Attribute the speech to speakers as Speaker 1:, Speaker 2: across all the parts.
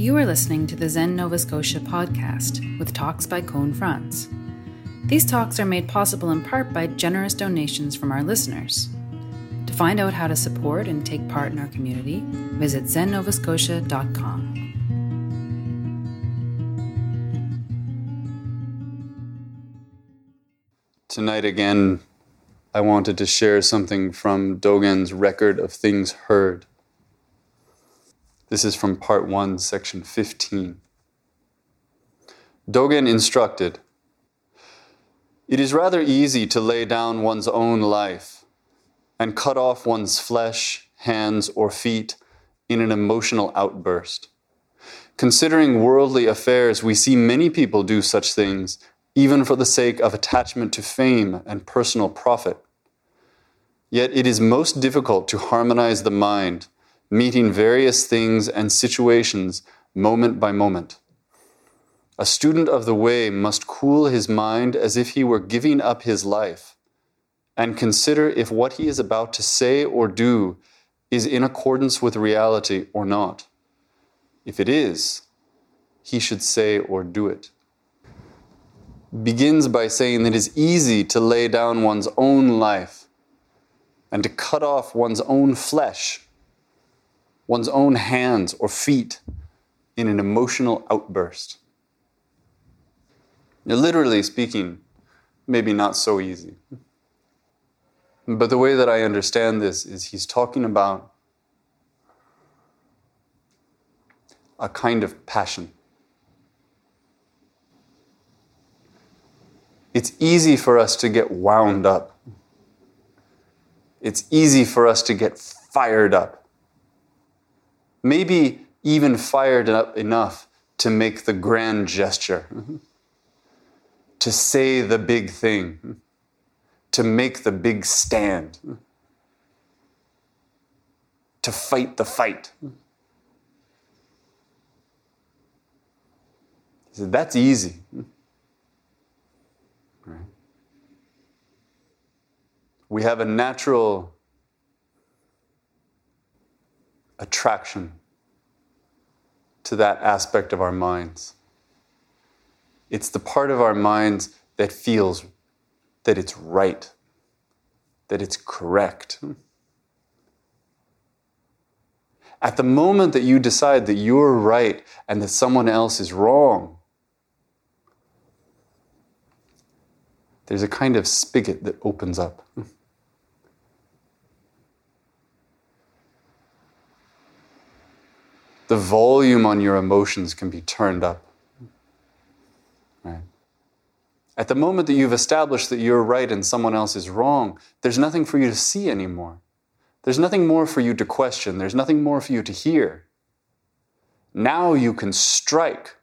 Speaker 1: You are listening to the Zen Nova Scotia podcast with talks by Koun Franz. These talks are made possible in part by generous donations from our listeners. To find out how to support and take part in our community, visit zennovascotia.com.
Speaker 2: Tonight again, I wanted to share something from Dogen's record of things heard. This is from part 1, section 15. Dogen instructed It is rather easy to lay down one's own life and cut off one's flesh, hands, or feet in an emotional outburst. Considering worldly affairs, we see many people do such things even for the sake of attachment to fame and personal profit. Yet it is most difficult to harmonize the mind, meeting various things and situations moment by moment. A student of the way must cool his mind as if he were giving up his life, and consider if what he is about to say or do is in accordance with reality or not. If it is, he should say or do it begins by saying that it is easy to lay down one's own life and to cut off one's own flesh, one's own hands or feet in an emotional outburst. Now, literally speaking, maybe not so easy. But the way that I understand this is he's talking about a kind of passion it's easy for us to get wound up. It's easy for us to get fired up. Maybe even fired up enough to make the grand gesture, to say the big thing, to make the big stand, to fight the fight. He said, That's easy. we have a natural attraction to that aspect of our minds. It's the part of our minds that feels that it's right, that it's correct. At the moment that you decide that you're right and that someone else is wrong, there's a kind of spigot that opens up. The volume on your emotions can be turned up. Right? At the moment that you've established that you're right and someone else is wrong, there's nothing for you to see anymore. There's nothing more for you to question. There's nothing more for you to hear. Now you can strike.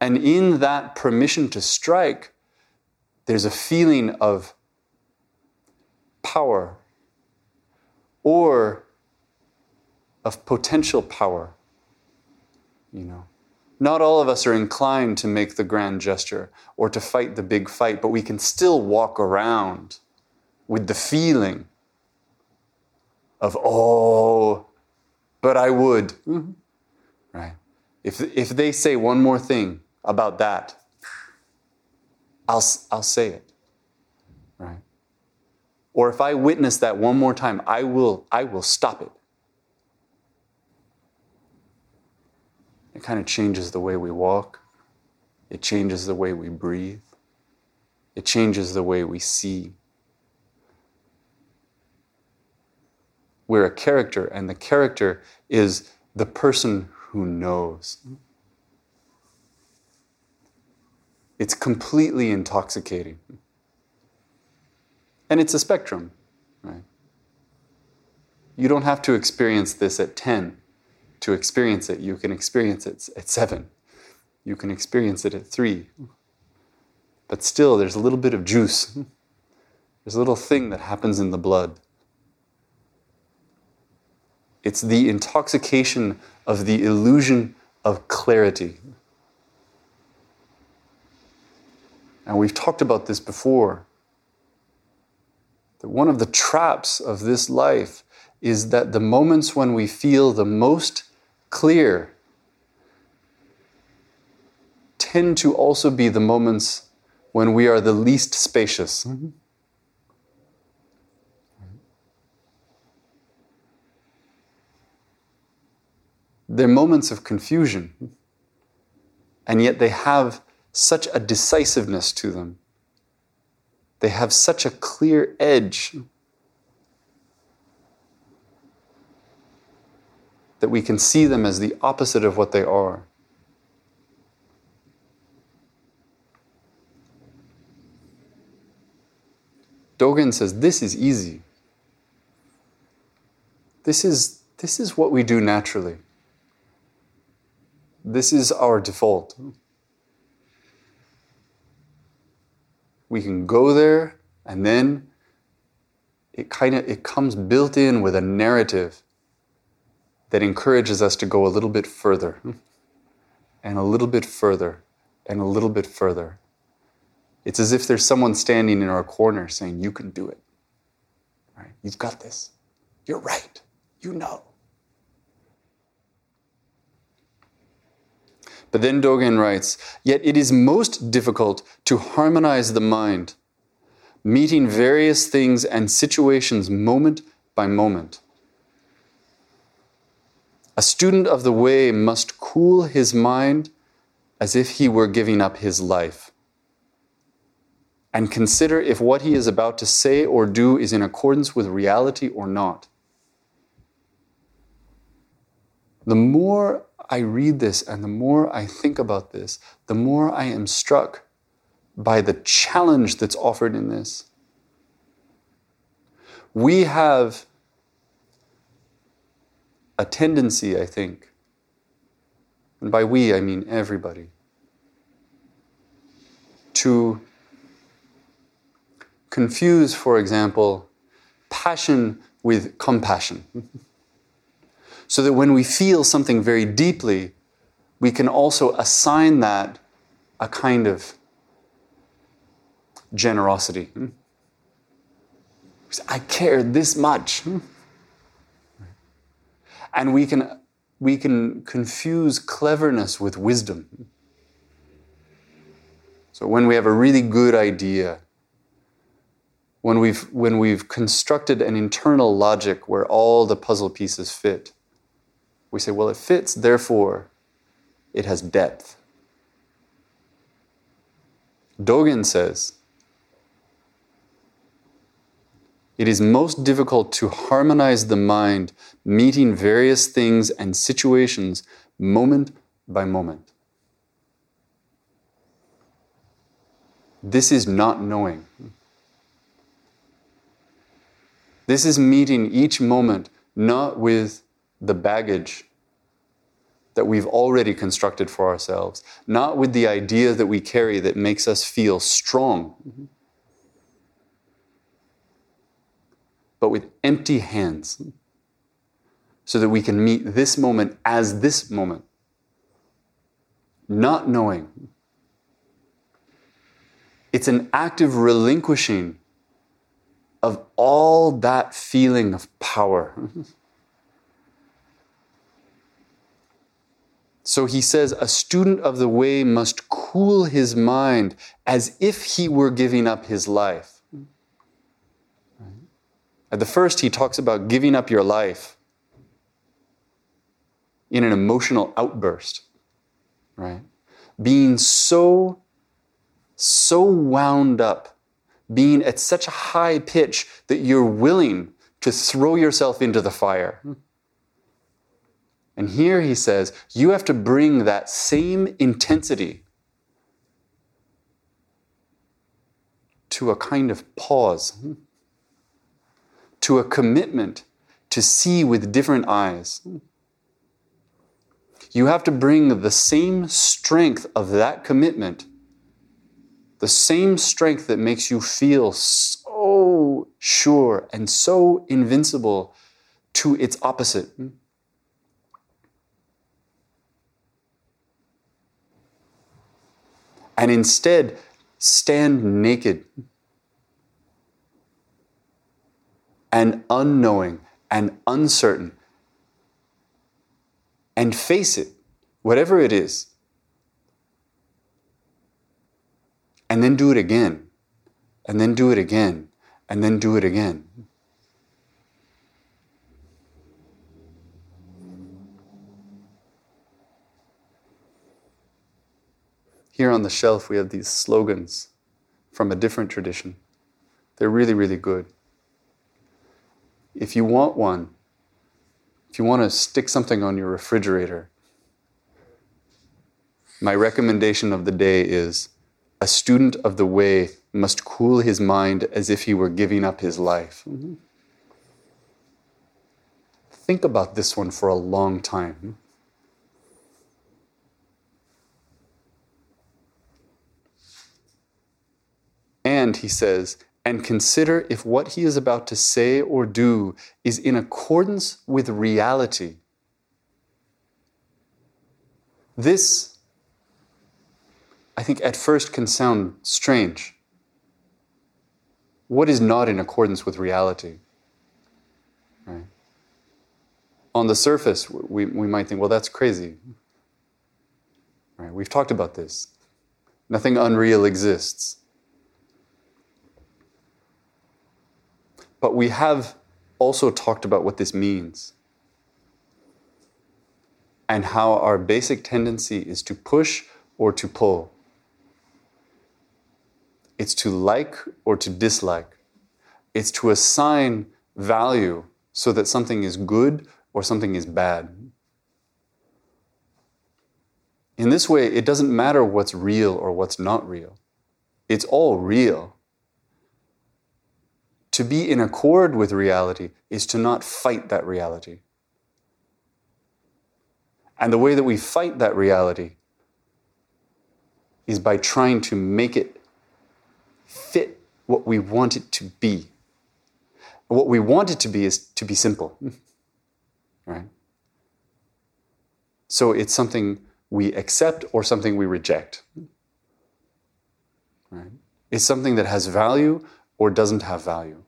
Speaker 2: And in that permission to strike, there's a feeling of power or of potential power. You know, not all of us are inclined to make the grand gesture or to fight the big fight, but we can still walk around with the feeling of, oh, but I would. Mm-hmm. Right? If, if they say one more thing about that, I'll, I'll say it. Right? Or if I witness that one more time, I will, I will stop it. It kind of changes the way we walk, it changes the way we breathe, it changes the way we see. We're a character, and the character is the person who knows. It's completely intoxicating. And it's a spectrum, right? You don't have to experience this at 10 to experience it. You can experience it at seven. You can experience it at three. But still, there's a little bit of juice. There's a little thing that happens in the blood. It's the intoxication of the illusion of clarity. And we've talked about this before. That one of the traps of this life is that the moments when we feel the most clear tend to also be the moments when we are the least spacious. They're moments of confusion, and yet they have such a decisiveness to them. They have such a clear edge that we can see them as the opposite of what they are. Dogen says this is easy. This is, this is what we do naturally. This is our default. We can go there and then it kind of it comes built in with a narrative that encourages us to go a little bit further and a little bit further and a little bit further. It's as if there's someone standing in our corner saying, You can do it. Right? You've got this. You're right. You know. But then Dogen writes, Yet it is most difficult to harmonize the mind, meeting various things and situations moment by moment. A student of the way must cool his mind as if he were giving up his life and consider if what he is about to say or do is in accordance with reality or not. The more I read this and the more I think about this, the more I am struck by the challenge that's offered in this. We have a tendency, I think, and by we I mean everybody, to confuse, for example, passion with compassion. so that when we feel something very deeply, we can also assign that a kind of generosity. Hmm? I care this much. Hmm? And we can, we can confuse cleverness with wisdom. So when we have a really good idea, when we've, when we've constructed an internal logic where all the puzzle pieces fit, we say, well, it fits, therefore it has depth. Dogen says, it is most difficult to harmonize the mind, meeting various things and situations moment by moment. This is not knowing. This is meeting each moment not with the baggage that we've already constructed for ourselves, not with the idea that we carry that makes us feel strong, but with empty hands, so that we can meet this moment as this moment, not knowing. It's an active relinquishing of all that feeling of power. So he says, a student of the way must cool his mind as if he were giving up his life. At the first, he talks about giving up your life in an emotional outburst, right? Being so, so wound up being at such a high pitch that you're willing to throw yourself into the fire. And here he says, you have to bring that same intensity to a kind of pause, to a commitment to see with different eyes. You have to bring the same strength of that commitment the same strength that makes you feel so sure and so invincible to its opposite. And instead, stand naked and unknowing and uncertain and face it, whatever it is. And then do it again, and then do it again, and then do it again. Here on the shelf, we have these slogans from a different tradition. They're really, really good. If you want one, if you want to stick something on your refrigerator, my recommendation of the day is a student of the way must cool his mind as if he were giving up his life. Mm-hmm. Think about this one for a long time. And he says, and consider if what he is about to say or do is in accordance with reality. This, I think, at first can sound strange. What is not in accordance with reality? Right? On the surface, we, we might think, well, that's crazy. Right? We've talked about this. Nothing unreal exists. But we have also talked about what this means and how our basic tendency is to push or to pull. It's to like or to dislike. It's to assign value so that something is good or something is bad. In this way, it doesn't matter what's real or what's not real. It's all real. To be in accord with reality is to not fight that reality. And the way that we fight that reality is by trying to make it fit what we want it to be. What we want it to be is to be simple, right? So it's something we accept or something we reject. Right? It's something that has value or doesn't have value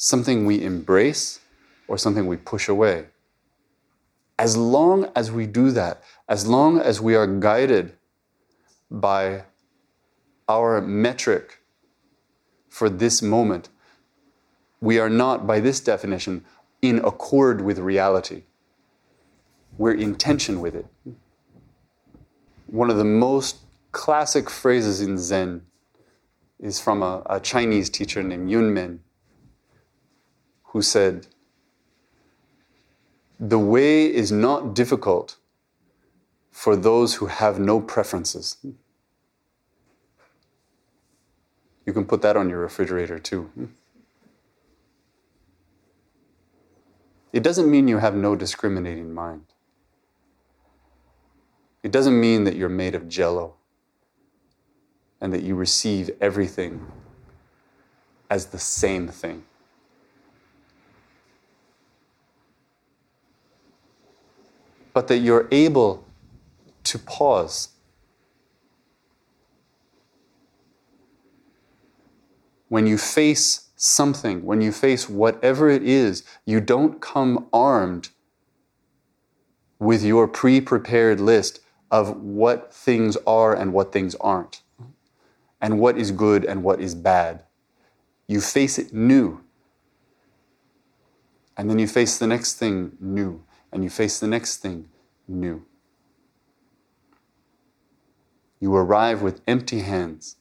Speaker 2: something we embrace or something we push away. As long as we do that, as long as we are guided by our metric for this moment, we are not, by this definition, in accord with reality. We're in tension with it. One of the most classic phrases in Zen is from a, a Chinese teacher named Yunmen who said, The way is not difficult for those who have no preferences. You can put that on your refrigerator too. It doesn't mean you have no discriminating mind. It doesn't mean that you're made of jello and that you receive everything as the same thing. But that you're able to pause. When you face something, when you face whatever it is, you don't come armed with your pre prepared list of what things are and what things aren't, and what is good and what is bad. You face it new. And then you face the next thing new and you face the next thing new. You arrive with empty hands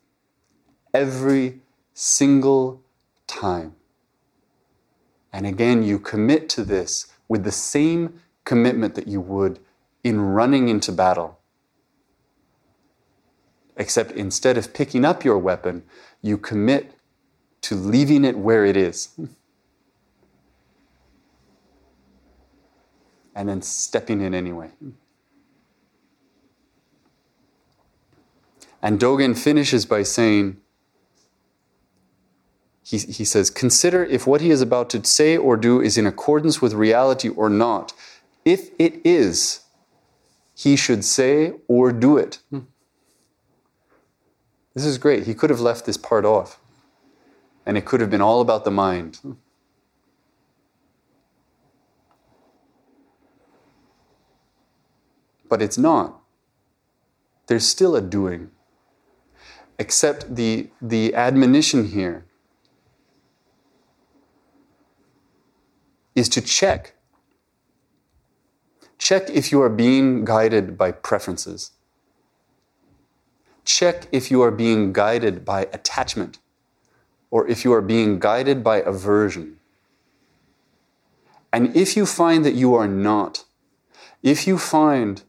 Speaker 2: every single time. And again, you commit to this with the same commitment that you would in running into battle. Except instead of picking up your weapon, you commit to leaving it where it is. and then stepping in anyway. And Dogen finishes by saying, he, he says, consider if what he is about to say or do is in accordance with reality or not. If it is, he should say or do it. Hmm. This is great. He could have left this part off, and it could have been all about the mind. Hmm. But it's not. There's still a doing. Except the, the admonition here is to check. Check if you are being guided by preferences. Check if you are being guided by attachment or if you are being guided by aversion. And if you find that you are not, if you find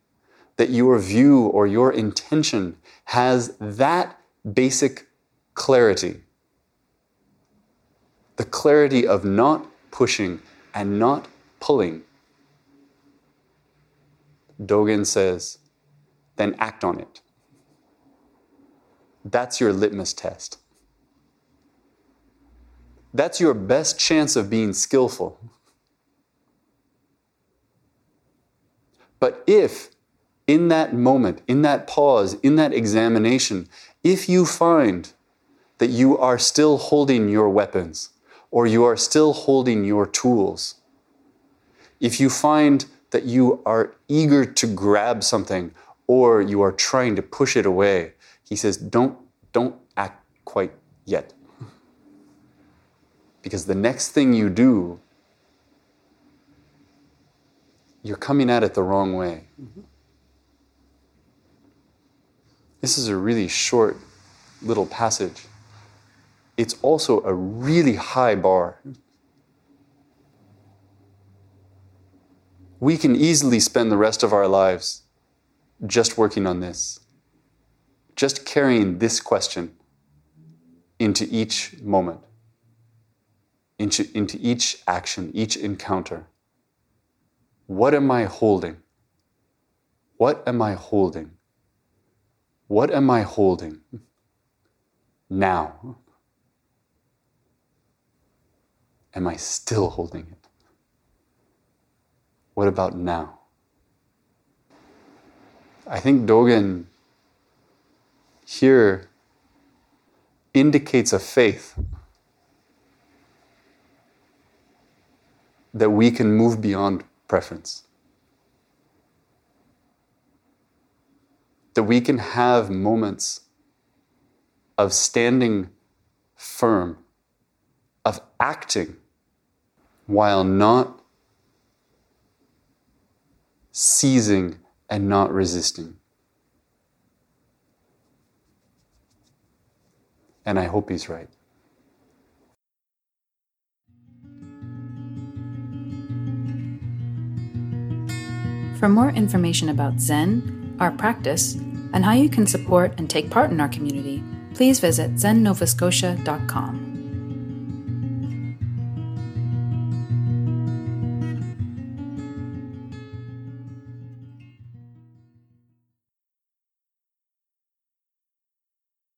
Speaker 2: that your view or your intention has that basic clarity, the clarity of not pushing and not pulling, Dogen says, then act on it. That's your litmus test. That's your best chance of being skillful. But if in that moment, in that pause, in that examination, if you find that you are still holding your weapons or you are still holding your tools, if you find that you are eager to grab something or you are trying to push it away, he says, don't, don't act quite yet. Because the next thing you do, you're coming at it the wrong way. Mm-hmm. This is a really short little passage. It's also a really high bar. We can easily spend the rest of our lives just working on this, just carrying this question into each moment, into, into each action, each encounter. What am I holding? What am I holding? What am I holding now? Am I still holding it? What about now? I think Dogen here indicates a faith that we can move beyond preference. That we can have moments of standing firm, of acting while not seizing and not resisting. And I hope he's right.
Speaker 1: For more information about Zen, our practice, and how you can support and take part in our community, please visit zennovascotia.com.